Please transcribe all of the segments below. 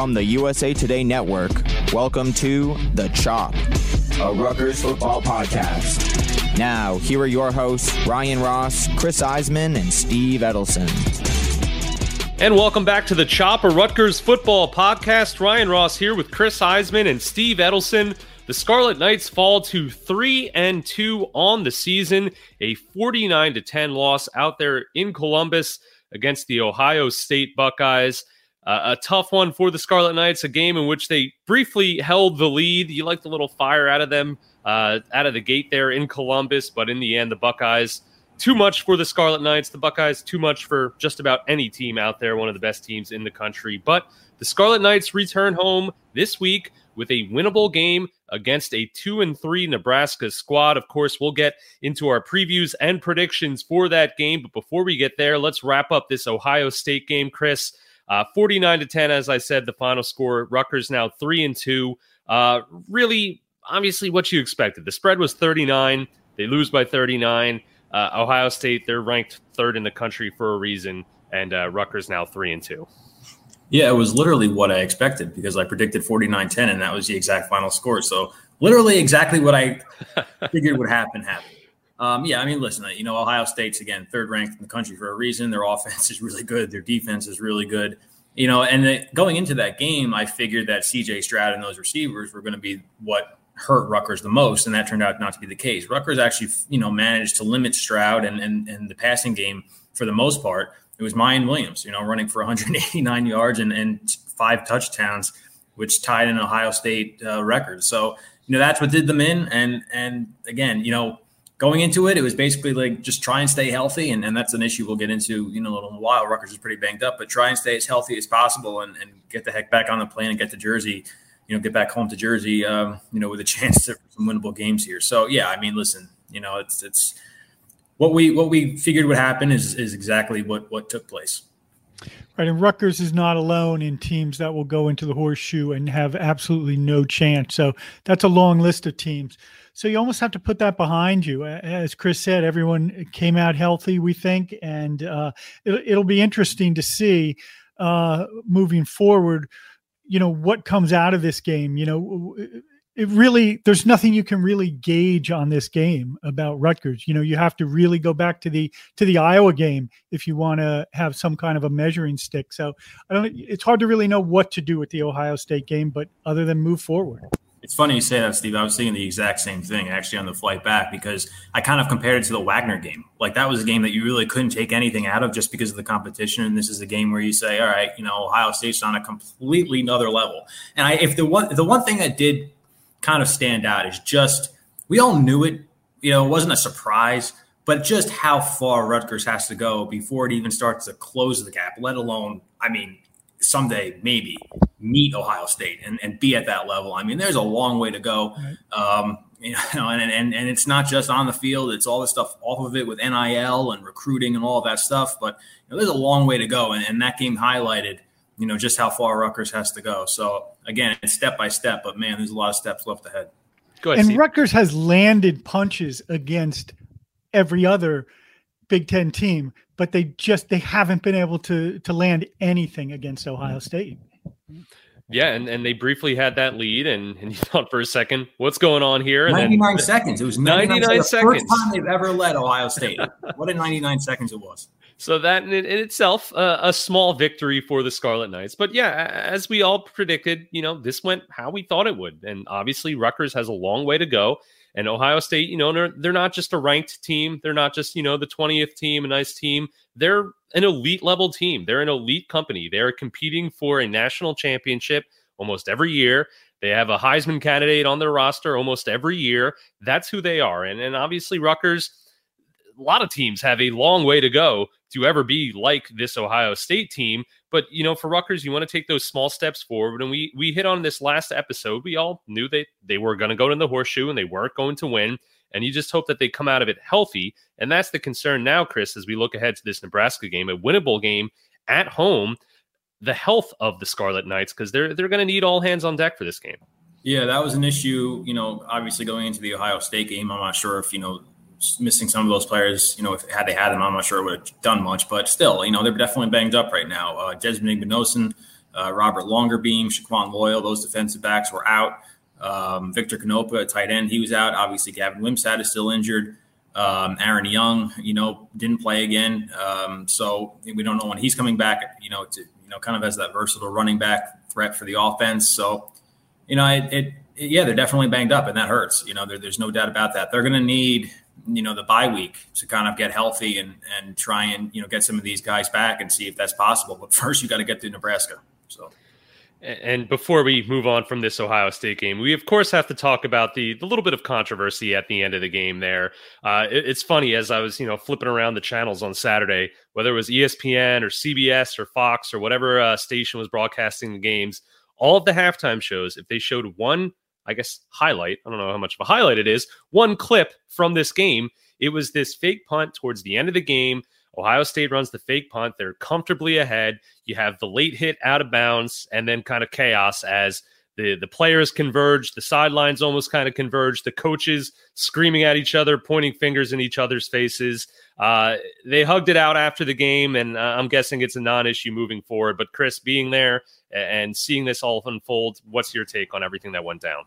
from the USA Today Network, welcome to The Chop, a Rutgers football podcast. Now, here are your hosts, Ryan Ross, Chris Iseman, and Steve Edelson. And welcome back to The Chop, a Rutgers football podcast. Ryan Ross here with Chris Iseman and Steve Edelson. The Scarlet Knights fall to 3 and 2 on the season, a 49 to 10 loss out there in Columbus against the Ohio State Buckeyes. Uh, a tough one for the Scarlet Knights, a game in which they briefly held the lead. You like the little fire out of them uh, out of the gate there in Columbus, but in the end, the Buckeyes too much for the Scarlet Knights. The Buckeyes too much for just about any team out there, one of the best teams in the country. But the Scarlet Knights return home this week with a winnable game against a two and three Nebraska squad. Of course, we'll get into our previews and predictions for that game. But before we get there, let's wrap up this Ohio State game, Chris. Uh, 49 to 10, as I said, the final score. Rutgers now three and two. Uh, really, obviously, what you expected. The spread was 39. They lose by 39. Uh, Ohio State, they're ranked third in the country for a reason, and uh, Rutgers now three and two. Yeah, it was literally what I expected because I predicted 49-10 and that was the exact final score. So literally exactly what I figured would happen happened. Um, yeah, I mean, listen, you know, Ohio State's again third ranked in the country for a reason. Their offense is really good. Their defense is really good. You know, and the, going into that game, I figured that C.J. Stroud and those receivers were going to be what hurt Rutgers the most, and that turned out not to be the case. Rutgers actually, you know, managed to limit Stroud and and, and the passing game for the most part it was Miyan Williams, you know, running for 189 yards and, and five touchdowns, which tied an Ohio State uh, record. So, you know, that's what did them in. And and again, you know, going into it, it was basically like just try and stay healthy. And, and that's an issue we'll get into, you know, a little while. Rutgers is pretty banged up, but try and stay as healthy as possible and, and get the heck back on the plane and get to Jersey, you know, get back home to Jersey, um, you know, with a chance to some winnable games here. So, yeah, I mean, listen, you know, it's, it's, what we what we figured would happen is is exactly what what took place. Right, and Rutgers is not alone in teams that will go into the horseshoe and have absolutely no chance. So that's a long list of teams. So you almost have to put that behind you. As Chris said, everyone came out healthy, we think, and uh, it, will be interesting to see uh, moving forward. You know what comes out of this game. You know, it really there's nothing you can really gauge on this game about Rutgers. You know, you have to really go back to the to the Iowa game if you want to have some kind of a measuring stick. So I don't. It's hard to really know what to do with the Ohio State game, but other than move forward. It's funny you say that, Steve. I was thinking the exact same thing actually on the flight back because I kind of compared it to the Wagner game. Like that was a game that you really couldn't take anything out of just because of the competition. And this is a game where you say, all right, you know, Ohio State's on a completely another level. And I, if the one the one thing that did kind of stand out is just we all knew it. You know, it wasn't a surprise, but just how far Rutgers has to go before it even starts to close the gap, let alone, I mean, someday maybe meet Ohio State and, and be at that level. I mean, there's a long way to go. Um, you know, and, and, and it's not just on the field, it's all the stuff off of it with NIL and recruiting and all of that stuff. But you know, there's a long way to go. And, and that game highlighted – you know just how far Rutgers has to go. So again, it's step by step, but man, there's a lot of steps left ahead. Go ahead. And Steve. Rutgers has landed punches against every other Big Ten team, but they just they haven't been able to to land anything against Ohio State. Yeah, and, and they briefly had that lead, and, and you thought for a second, what's going on here? And 99 then, seconds. It was 99, 99 seconds. First time they've ever led Ohio State. what a 99 seconds it was. So that in, in itself, uh, a small victory for the Scarlet Knights. But yeah, as we all predicted, you know, this went how we thought it would. And obviously, Rutgers has a long way to go. And Ohio State, you know, they're, they're not just a ranked team. They're not just, you know, the 20th team, a nice team. They're an elite level team. They're an elite company. They're competing for a national championship almost every year. They have a Heisman candidate on their roster almost every year. That's who they are. And, and obviously, Rutgers, a lot of teams have a long way to go to ever be like this Ohio State team. But you know, for Rutgers, you want to take those small steps forward. And we we hit on this last episode. We all knew that they were going to go to the horseshoe and they weren't going to win. And you just hope that they come out of it healthy. And that's the concern now, Chris, as we look ahead to this Nebraska game, a winnable game at home. The health of the Scarlet Knights, because they're they're going to need all hands on deck for this game. Yeah, that was an issue. You know, obviously going into the Ohio State game, I'm not sure if you know missing some of those players, you know, if had they had them, I'm not sure it would have done much. But still, you know, they're definitely banged up right now. Uh, Desmond Igbinosun, Uh, Robert Longerbeam, Shaquan Loyal, those defensive backs were out. Um, Victor Konopka, a tight end, he was out. Obviously, Gavin Wimsatt is still injured. Um, Aaron Young, you know, didn't play again. Um, so we don't know when he's coming back, you know, to, you know, kind of as that versatile running back threat for the offense. So, you know, it, it, it yeah, they're definitely banged up and that hurts. You know, there, there's no doubt about that. They're going to need, you know, the bye week to kind of get healthy and, and try and, you know, get some of these guys back and see if that's possible. But first, you got to get to Nebraska. So. And before we move on from this Ohio State game, we of course have to talk about the the little bit of controversy at the end of the game. There, uh, it, it's funny as I was you know flipping around the channels on Saturday, whether it was ESPN or CBS or Fox or whatever uh, station was broadcasting the games, all of the halftime shows, if they showed one, I guess highlight, I don't know how much of a highlight it is, one clip from this game, it was this fake punt towards the end of the game Ohio State runs the fake punt. They're comfortably ahead. You have the late hit out of bounds, and then kind of chaos as the the players converged the sidelines almost kind of converged the coaches screaming at each other, pointing fingers in each other's faces. Uh, they hugged it out after the game, and uh, I'm guessing it's a non-issue moving forward. But Chris, being there and seeing this all unfold, what's your take on everything that went down?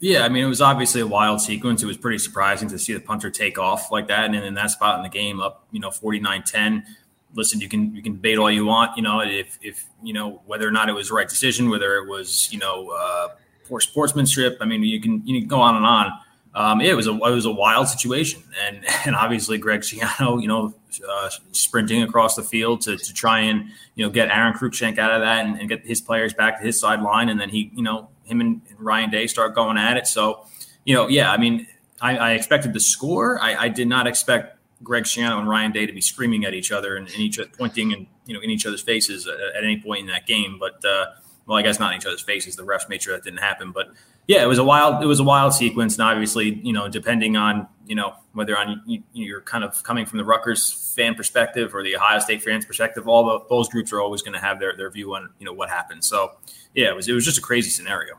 Yeah, I mean, it was obviously a wild sequence. It was pretty surprising to see the punter take off like that. And in that spot in the game, up, you know, 49 10. Listen, you can you can debate all you want, you know, if if you know whether or not it was the right decision, whether it was you know uh, poor sportsmanship. I mean, you can you can go on and on. Um, it was a it was a wild situation, and and obviously Greg Schiano, you know, uh, sprinting across the field to, to try and you know get Aaron Cruikshank out of that and, and, get his players back to his sideline, and then he you know him and, Ryan Day start going at it. So you know, yeah, I mean, I, I expected the score. I, I, did not expect Greg Schiano and Ryan Day to be screaming at each other and, and each pointing and you know in each other's faces at, at any point in that game. But uh, well, I guess not in each other's faces. The refs made sure that didn't happen, but yeah, it was a wild it was a wild sequence, and obviously, you know, depending on you know whether on you, you're kind of coming from the Rutgers fan perspective or the Ohio State fans perspective, all the, those groups are always going to have their their view on you know what happened. So yeah, it was it was just a crazy scenario.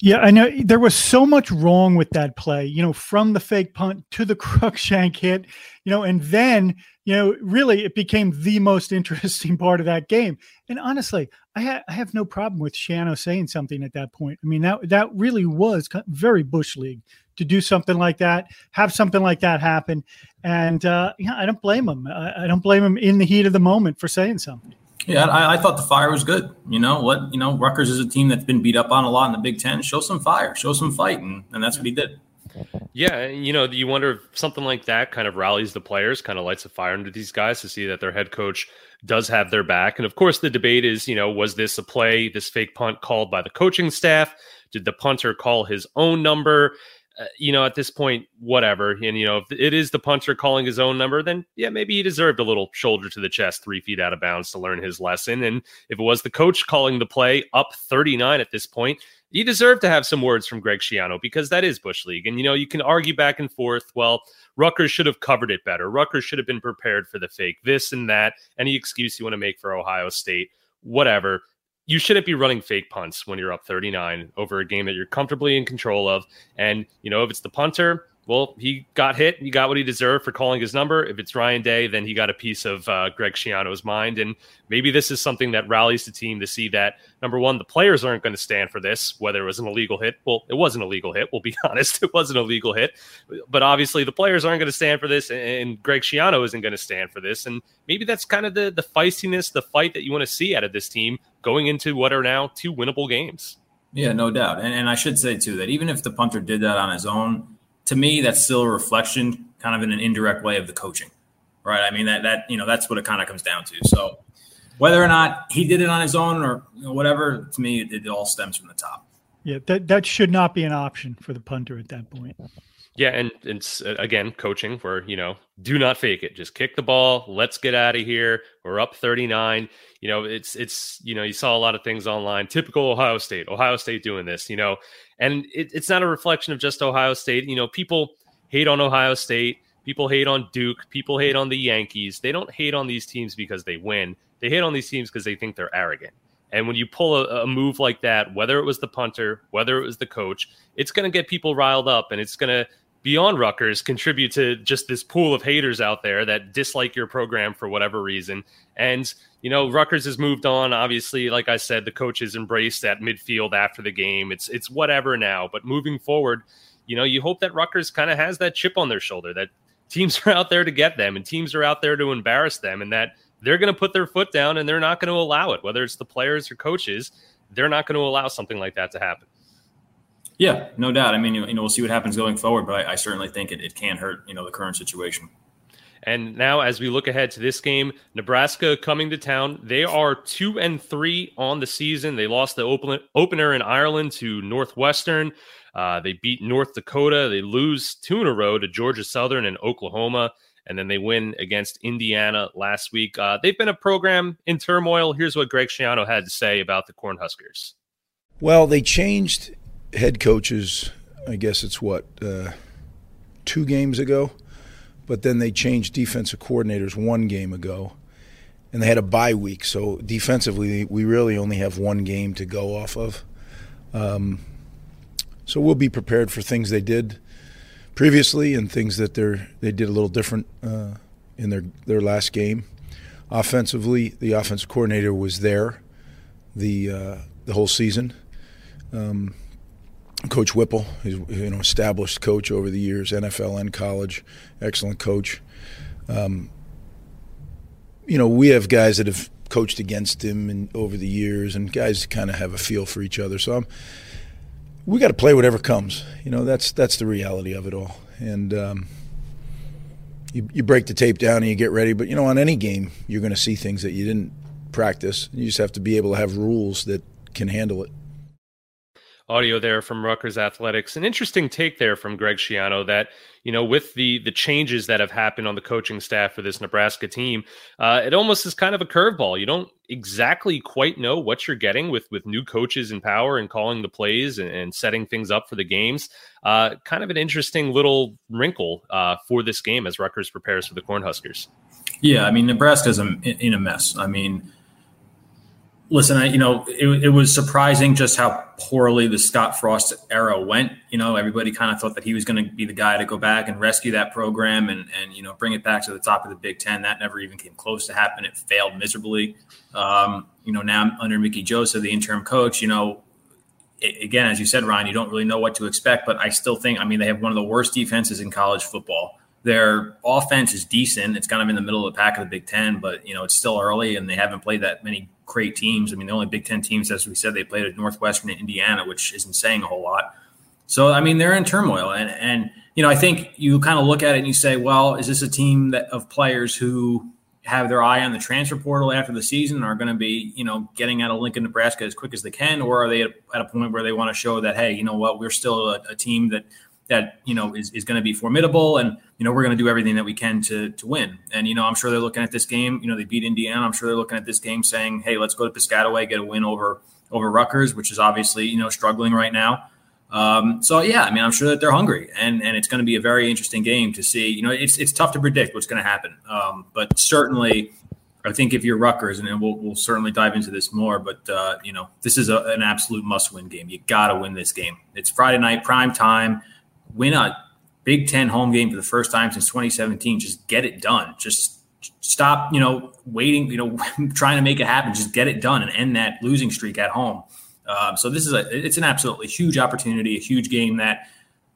Yeah, I know there was so much wrong with that play, you know, from the fake punt to the Cruikshank hit, you know, and then, you know, really it became the most interesting part of that game. And honestly, I, ha- I have no problem with Schiano saying something at that point. I mean, that that really was very Bush League to do something like that, have something like that happen. And uh, yeah, I don't blame him. I, I don't blame him in the heat of the moment for saying something. Yeah, I, I, thought the fire was good. You know what? You know, Rutgers is a team that's been beat up on a lot in the Big Ten. Show some fire, show some fight, and, and that's what he did. Yeah, you know, you wonder if something like that kind of rallies the players, kind of lights a fire under these guys to see that their head coach does have their back. And of course, the debate is, you know, was this a play, this fake punt called by the coaching staff? Did the punter call his own number? Uh, you know, at this point, whatever. And, you know, if it is the punter calling his own number, then yeah, maybe he deserved a little shoulder to the chest, three feet out of bounds to learn his lesson. And if it was the coach calling the play up 39 at this point, you deserve to have some words from Greg Schiano because that is Bush League. And, you know, you can argue back and forth. Well, Rutgers should have covered it better. Rutgers should have been prepared for the fake, this and that. Any excuse you want to make for Ohio State, whatever you shouldn't be running fake punts when you're up 39 over a game that you're comfortably in control of. And, you know, if it's the punter, well, he got hit. He got what he deserved for calling his number. If it's Ryan Day, then he got a piece of uh, Greg Schiano's mind. And maybe this is something that rallies the team to see that number one, the players aren't going to stand for this, whether it was an illegal hit. Well, it was an illegal hit. We'll be honest. It was an illegal hit. But obviously, the players aren't going to stand for this. And Greg Schiano isn't going to stand for this. And maybe that's kind of the, the feistiness, the fight that you want to see out of this team going into what are now two winnable games. Yeah, no doubt. And, and I should say, too, that even if the punter did that on his own, to me, that's still a reflection, kind of in an indirect way, of the coaching, right? I mean, that that you know that's what it kind of comes down to. So whether or not he did it on his own or you know, whatever, to me, it, it all stems from the top. Yeah, that that should not be an option for the punter at that point. Yeah, and it's again coaching for you know do not fake it. Just kick the ball. Let's get out of here. We're up 39. You know, it's it's you know you saw a lot of things online. Typical Ohio State. Ohio State doing this. You know, and it, it's not a reflection of just Ohio State. You know, people hate on Ohio State. People hate on Duke. People hate on the Yankees. They don't hate on these teams because they win. They hate on these teams because they think they're arrogant. And when you pull a, a, move like that, whether it was the punter, whether it was the coach, it's going to get people riled up and it's going to beyond Rutgers contribute to just this pool of haters out there that dislike your program for whatever reason. And, you know, Rutgers has moved on. Obviously, like I said, the coaches embraced that midfield after the game. It's it's whatever now. But moving forward, you know, you hope that Rutgers kind of has that chip on their shoulder, that teams are out there to get them and teams are out there to embarrass them, and that they're going to put their foot down and they're not going to allow it, whether it's the players or coaches. They're not going to allow something like that to happen. Yeah, no doubt. I mean, you know, we'll see what happens going forward, but I, I certainly think it, it can hurt, you know, the current situation. And now, as we look ahead to this game, Nebraska coming to town. They are two and three on the season. They lost the open, opener in Ireland to Northwestern. Uh, they beat North Dakota. They lose two in a row to Georgia Southern and Oklahoma. And then they win against Indiana last week. Uh, they've been a program in turmoil. Here's what Greg Schiano had to say about the Cornhuskers. Well, they changed head coaches. I guess it's what uh, two games ago, but then they changed defensive coordinators one game ago, and they had a bye week. So defensively, we really only have one game to go off of. Um, so we'll be prepared for things they did previously and things that they they did a little different uh, in their their last game. Offensively, the offensive coordinator was there the uh, the whole season. Um, coach Whipple, he's you know established coach over the years, NFL and college, excellent coach. Um, you know, we have guys that have coached against him and over the years, and guys kind of have a feel for each other. So I'm we got to play whatever comes. You know, that's that's the reality of it all. And um, you you break the tape down and you get ready. But you know, on any game, you're going to see things that you didn't practice. You just have to be able to have rules that can handle it audio there from Rutgers Athletics. An interesting take there from Greg Schiano that, you know, with the the changes that have happened on the coaching staff for this Nebraska team, uh, it almost is kind of a curveball. You don't exactly quite know what you're getting with with new coaches in power and calling the plays and, and setting things up for the games. Uh, kind of an interesting little wrinkle uh, for this game as Rutgers prepares for the Cornhuskers. Yeah, I mean Nebraska's in a mess. I mean listen, I, you know, it, it, was surprising just how poorly the Scott Frost era went. You know, everybody kind of thought that he was going to be the guy to go back and rescue that program and, and, you know, bring it back to the top of the Big Ten. That never even came close to happen. It failed miserably. Um, you know, now under Mickey Joseph, the interim coach, you know, it, again, as you said, Ryan, you don't really know what to expect, but I still think, I mean, they have one of the worst defenses in college football. Their offense is decent. It's kind of in the middle of the pack of the Big Ten, but you know it's still early, and they haven't played that many great teams. I mean, the only Big Ten teams, as we said, they played at Northwestern and Indiana, which isn't saying a whole lot. So, I mean, they're in turmoil, and and you know, I think you kind of look at it and you say, well, is this a team that of players who have their eye on the transfer portal after the season and are going to be, you know, getting out of Lincoln, Nebraska as quick as they can, or are they at, a point where they want to show that, hey, you know what, we're still a, a team that that you know is, is going to be formidable and you know we're going to do everything that we can to to win. And you know i'm sure they're looking at this game you know they beat indiana. I'm sure they're looking at this game saying hey let's go to piscataway get a win over over Rutgers, which is obviously you know struggling right now. Um, so yeah i mean i'm sure that they're hungry and and it's going to be a very interesting game to see. You know it's it's tough to predict what's going to happen um, but certainly I think if you're Rutgers, and we'll, we'll certainly dive into this more, but uh, you know this is a, an absolute must-win game. You got to win this game. It's Friday night, prime time win a Big Ten home game for the first time since 2017. Just get it done. Just stop, you know, waiting, you know, trying to make it happen. Just get it done and end that losing streak at home. Um, so this is a it's an absolutely huge opportunity, a huge game that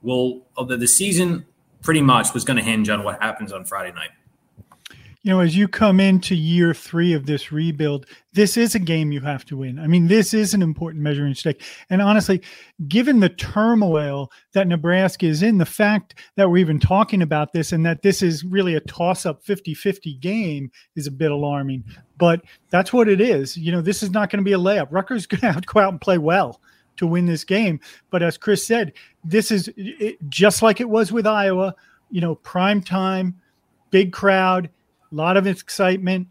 will the, the season pretty much was going to hinge on what happens on Friday night you know, as you come into year three of this rebuild, this is a game you have to win. I mean, this is an important measuring stick. And honestly, given the turmoil that Nebraska is in, the fact that we're even talking about this and that this is really a toss up 50 50 game is a bit alarming. But that's what it is. You know, this is not going to be a layup. Rutgers going to have to go out and play well to win this game. But as Chris said, this is it, just like it was with Iowa, you know, prime time, big crowd a lot of excitement.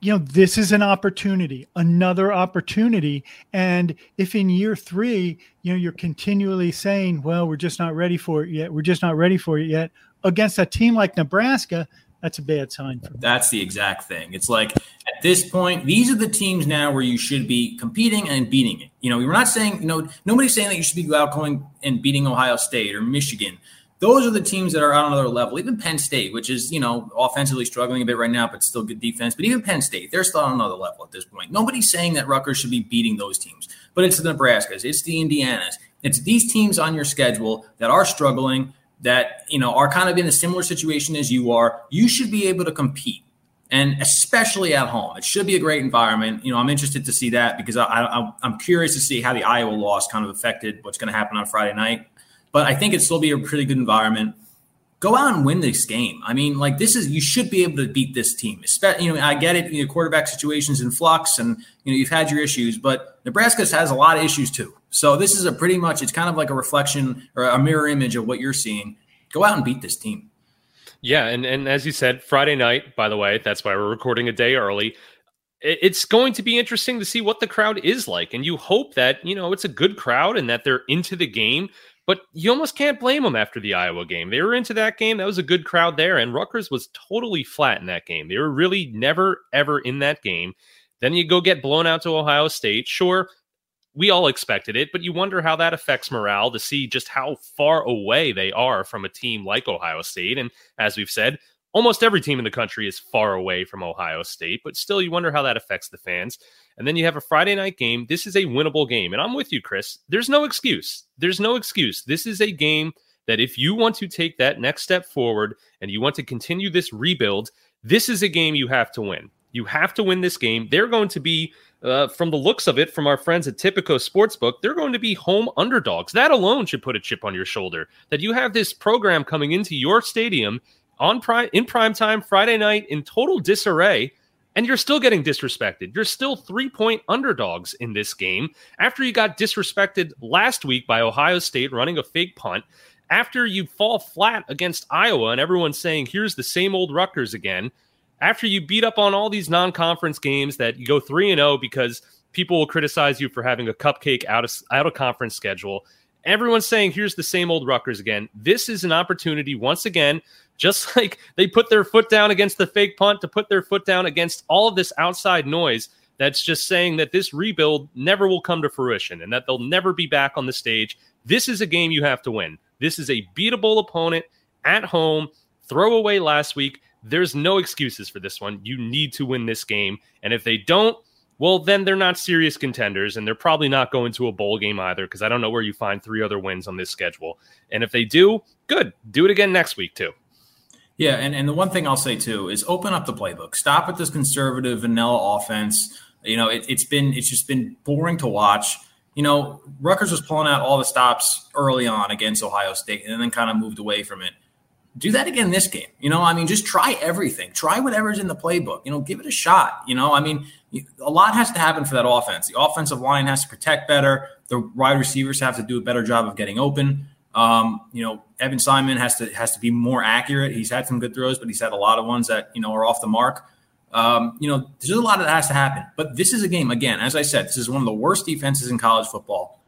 You know, this is an opportunity, another opportunity. And if in year three, you know, you're continually saying, well, we're just not ready for it yet, we're just not ready for it yet, against a team like Nebraska, that's a bad sign for. That's the exact thing. It's like at this point, these are the teams now where you should be competing and beating it. You know, we're not saying, you know, nobody's saying that you should be out going and beating Ohio State or Michigan those are the teams that are on another level. Even Penn State, which is, you know, offensively struggling a bit right now, but still good defense. But even Penn State, they're still on another level at this point. Nobody's saying that Rutgers should be beating those teams, but it's the Nebraskas, it's the Indianas, it's these teams on your schedule that are struggling, that, you know, are kind of in a similar situation as you are. You should be able to compete and especially at home. It should be a great environment. You know, I'm interested to see that because I, I, am curious to see how the Iowa loss kind of affected what's going to happen on Friday night. But I think it'd still be a pretty good environment. Go out and win this game. I mean, like this is you should be able to beat this team. Especially, you know, I get it. You know, quarterback situations in flux, and you know you've had your issues, but Nebraska has a lot of issues too. So this is a pretty much it's kind of like a reflection or a mirror image of what you're seeing. Go out and beat this team. Yeah, and and as you said, Friday night. By the way, that's why we're recording a day early. It's going to be interesting to see what the crowd is like, and you hope that you know it's a good crowd and that they're into the game. But you almost can't blame them after the Iowa game. They were into that game. That was a good crowd there, and Rutgers was totally flat in that game. They were really never ever in that game. Then you go get blown out to Ohio State. Sure, we all expected it, but you wonder how that affects morale to see just how far away they are from a team like Ohio State. And as we've said, almost every team in the country is far away from Ohio State, but still, you wonder how that affects the fans. And then you have a Friday night game. This is a winnable game. And I'm with you, Chris. There's no excuse. There's no excuse. This is a game that if you want to take that next step forward and you want to continue this rebuild, this is a game you have to win. You have to win this game. They're going to be uh, from the looks of it, from our friends at Tipico Sportsbook, they're going to be home underdogs. That alone should put a chip on your shoulder. That you have this program coming into your stadium on prime in prime time Friday night in total disarray, and you're still getting disrespected. You're still three point underdogs in this game after you got disrespected last week by Ohio State running a fake punt. After you fall flat against Iowa and everyone's saying, here's the same old Rutgers again, after you beat up on all these non-conference games that you go 3 and 0 because people will criticize you for having a cupcake out of out of conference schedule. Everyone's saying here's the same old Rutgers again. This is an opportunity once again, just like they put their foot down against the fake punt to put their foot down against all of this outside noise that's just saying that this rebuild never will come to fruition and that they'll never be back on the stage. This is a game you have to win. This is a beatable opponent at home. Throw away last week. There's no excuses for this one. You need to win this game. And if they don't, well, then they're not serious contenders, and they're probably not going to a bowl game either, because I don't know where you find three other wins on this schedule. And if they do, good. Do it again next week, too. Yeah, and, and the one thing I'll say too is open up the playbook. Stop with this conservative vanilla offense. You know, it, it's been it's just been boring to watch. You know, Rutgers was pulling out all the stops early on against Ohio State, and then kind of moved away from it do that again this game. You know, I mean, just try everything. Try whatever's in the playbook. You know, give it a shot. You know, I mean, a lot has to happen for that offense. The offensive line has to protect better. The wide receivers have to do a better job of getting open. Um, you know, Evan Simon has to has to be more accurate. He's had some good throws, but he's had a lot of ones that you know are off the mark. Um, you know, there's a lot that has to happen. But this is a game again. As I said, this is one of the worst defenses in college football.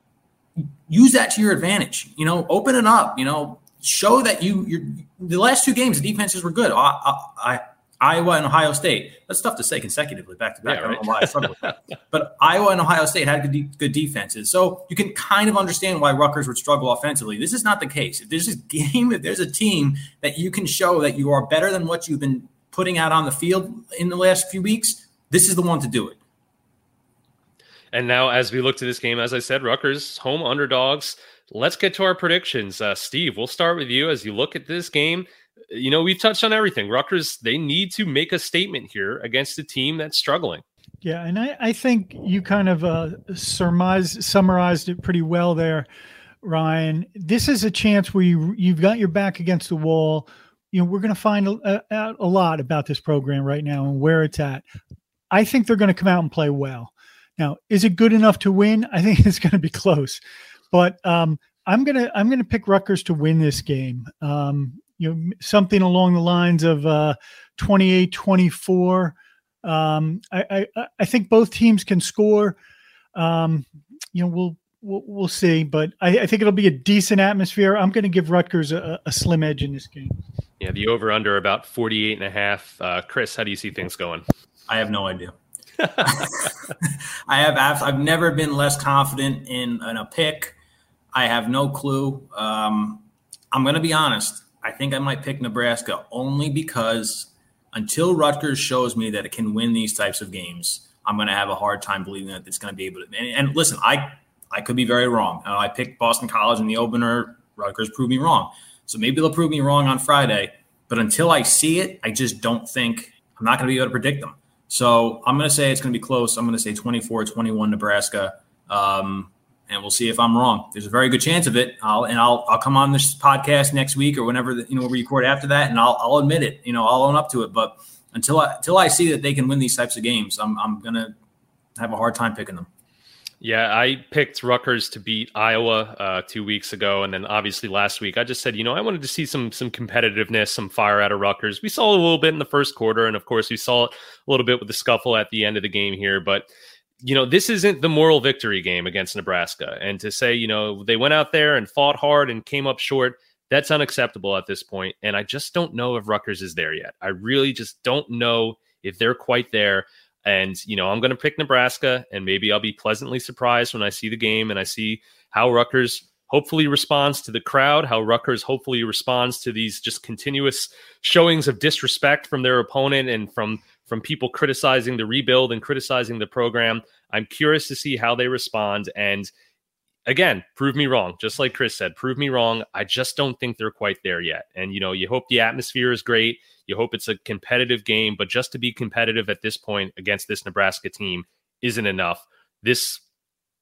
Use that to your advantage. You know, open it up. You know, show that you you're the last two games the defenses were good. I, I, I, Iowa and Ohio State. That's tough to say consecutively back to back. I don't know why I struggle with that. But Iowa and Ohio State had good, good defenses. So you can kind of understand why Rutgers would struggle offensively. This is not the case. If there's a game, if there's a team that you can show that you are better than what you've been putting out on the field in the last few weeks, this is the one to do it. And now, as we look to this game, as I said, Rutgers home underdogs. Let's get to our predictions. Uh, Steve, we'll start with you as you look at this game. You know, we've touched on everything. Rutgers, they need to make a statement here against a team that's struggling. Yeah, and I, I think you kind of uh, surmised, summarized it pretty well there, Ryan. This is a chance where you, you've got your back against the wall. You know, we're going to find a, a, a lot about this program right now and where it's at. I think they're going to come out and play well. Now, is it good enough to win? I think it's going to be close. But um, I'm gonna I'm gonna pick Rutgers to win this game. Um, you know, something along the lines of uh, 28-24. Um, I, I, I think both teams can score. Um, you know, we'll we'll, we'll see, but I, I, think it'll be a decent atmosphere. I'm going to give Rutgers a, a, slim edge in this game. Yeah, the over under about 48 and a half. Uh, Chris, how do you see things going? I have no idea. I have I've never been less confident in, in a pick. I have no clue. Um, I'm going to be honest. I think I might pick Nebraska only because until Rutgers shows me that it can win these types of games, I'm going to have a hard time believing that it's going to be able to. And, and listen, I I could be very wrong. I picked Boston College in the opener. Rutgers proved me wrong. So maybe they'll prove me wrong on Friday. But until I see it, I just don't think I'm not going to be able to predict them. So I'm going to say it's going to be close. I'm going to say 24 21 Nebraska. Um, and we'll see if I'm wrong. There's a very good chance of it. I'll and I'll I'll come on this podcast next week or whenever the, you know we record after that, and I'll I'll admit it. You know, I'll own up to it. But until I until I see that they can win these types of games, I'm I'm gonna have a hard time picking them. Yeah, I picked Rutgers to beat Iowa uh, two weeks ago, and then obviously last week I just said, you know, I wanted to see some some competitiveness, some fire out of Rutgers. We saw a little bit in the first quarter, and of course we saw it a little bit with the scuffle at the end of the game here. But you know, this isn't the moral victory game against Nebraska, and to say, you know, they went out there and fought hard and came up short. That's unacceptable at this point. and I just don't know if Rutgers is there yet. I really just don't know if they're quite there. And, you know, I'm going to pick Nebraska, and maybe I'll be pleasantly surprised when I see the game and I see how Rutgers hopefully responds to the crowd, how Rutgers hopefully responds to these just continuous showings of disrespect from their opponent and from from people criticizing the rebuild and criticizing the program. I'm curious to see how they respond and again, prove me wrong. Just like Chris said, prove me wrong. I just don't think they're quite there yet. And you know, you hope the atmosphere is great. You hope it's a competitive game, but just to be competitive at this point against this Nebraska team isn't enough. This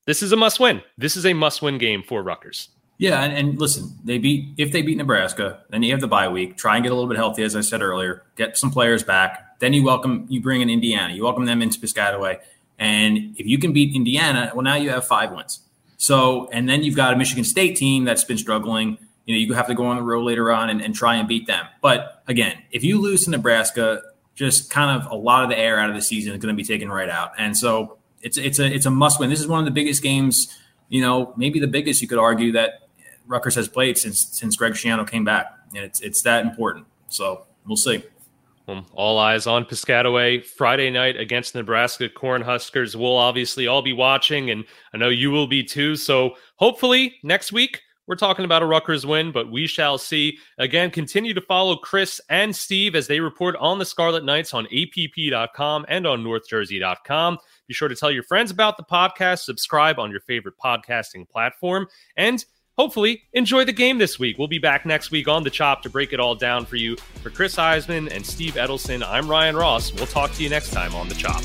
this is a must win. This is a must win game for Rutgers. Yeah, and, and, listen, they beat if they beat Nebraska, then you have the bye week. Try and get a little bit healthy, as I said earlier. Get some players back. Then you welcome you bring in Indiana. You welcome them into Piscataway, and if you can beat Indiana, well, now you have five wins. So, and then you've got a Michigan State team that's been struggling you know, you have to go on the road later on and, and try and beat them. But again, if you lose to Nebraska, just kind of a lot of the air out of the season is going to be taken right out. And so it's it's a it's a must win. This is one of the biggest games, you know, maybe the biggest you could argue that Rutgers has played since since Greg Schiano came back. And it's it's that important. So we'll see. Well, all eyes on Piscataway Friday night against Nebraska Cornhuskers. We'll obviously all be watching, and I know you will be too. So hopefully next week we're talking about a Rutgers win, but we shall see. Again, continue to follow Chris and Steve as they report on the Scarlet Knights on app.com and on northjersey.com. Be sure to tell your friends about the podcast, subscribe on your favorite podcasting platform, and hopefully enjoy the game this week. We'll be back next week on The Chop to break it all down for you. For Chris Iseman and Steve Edelson, I'm Ryan Ross. We'll talk to you next time on The Chop.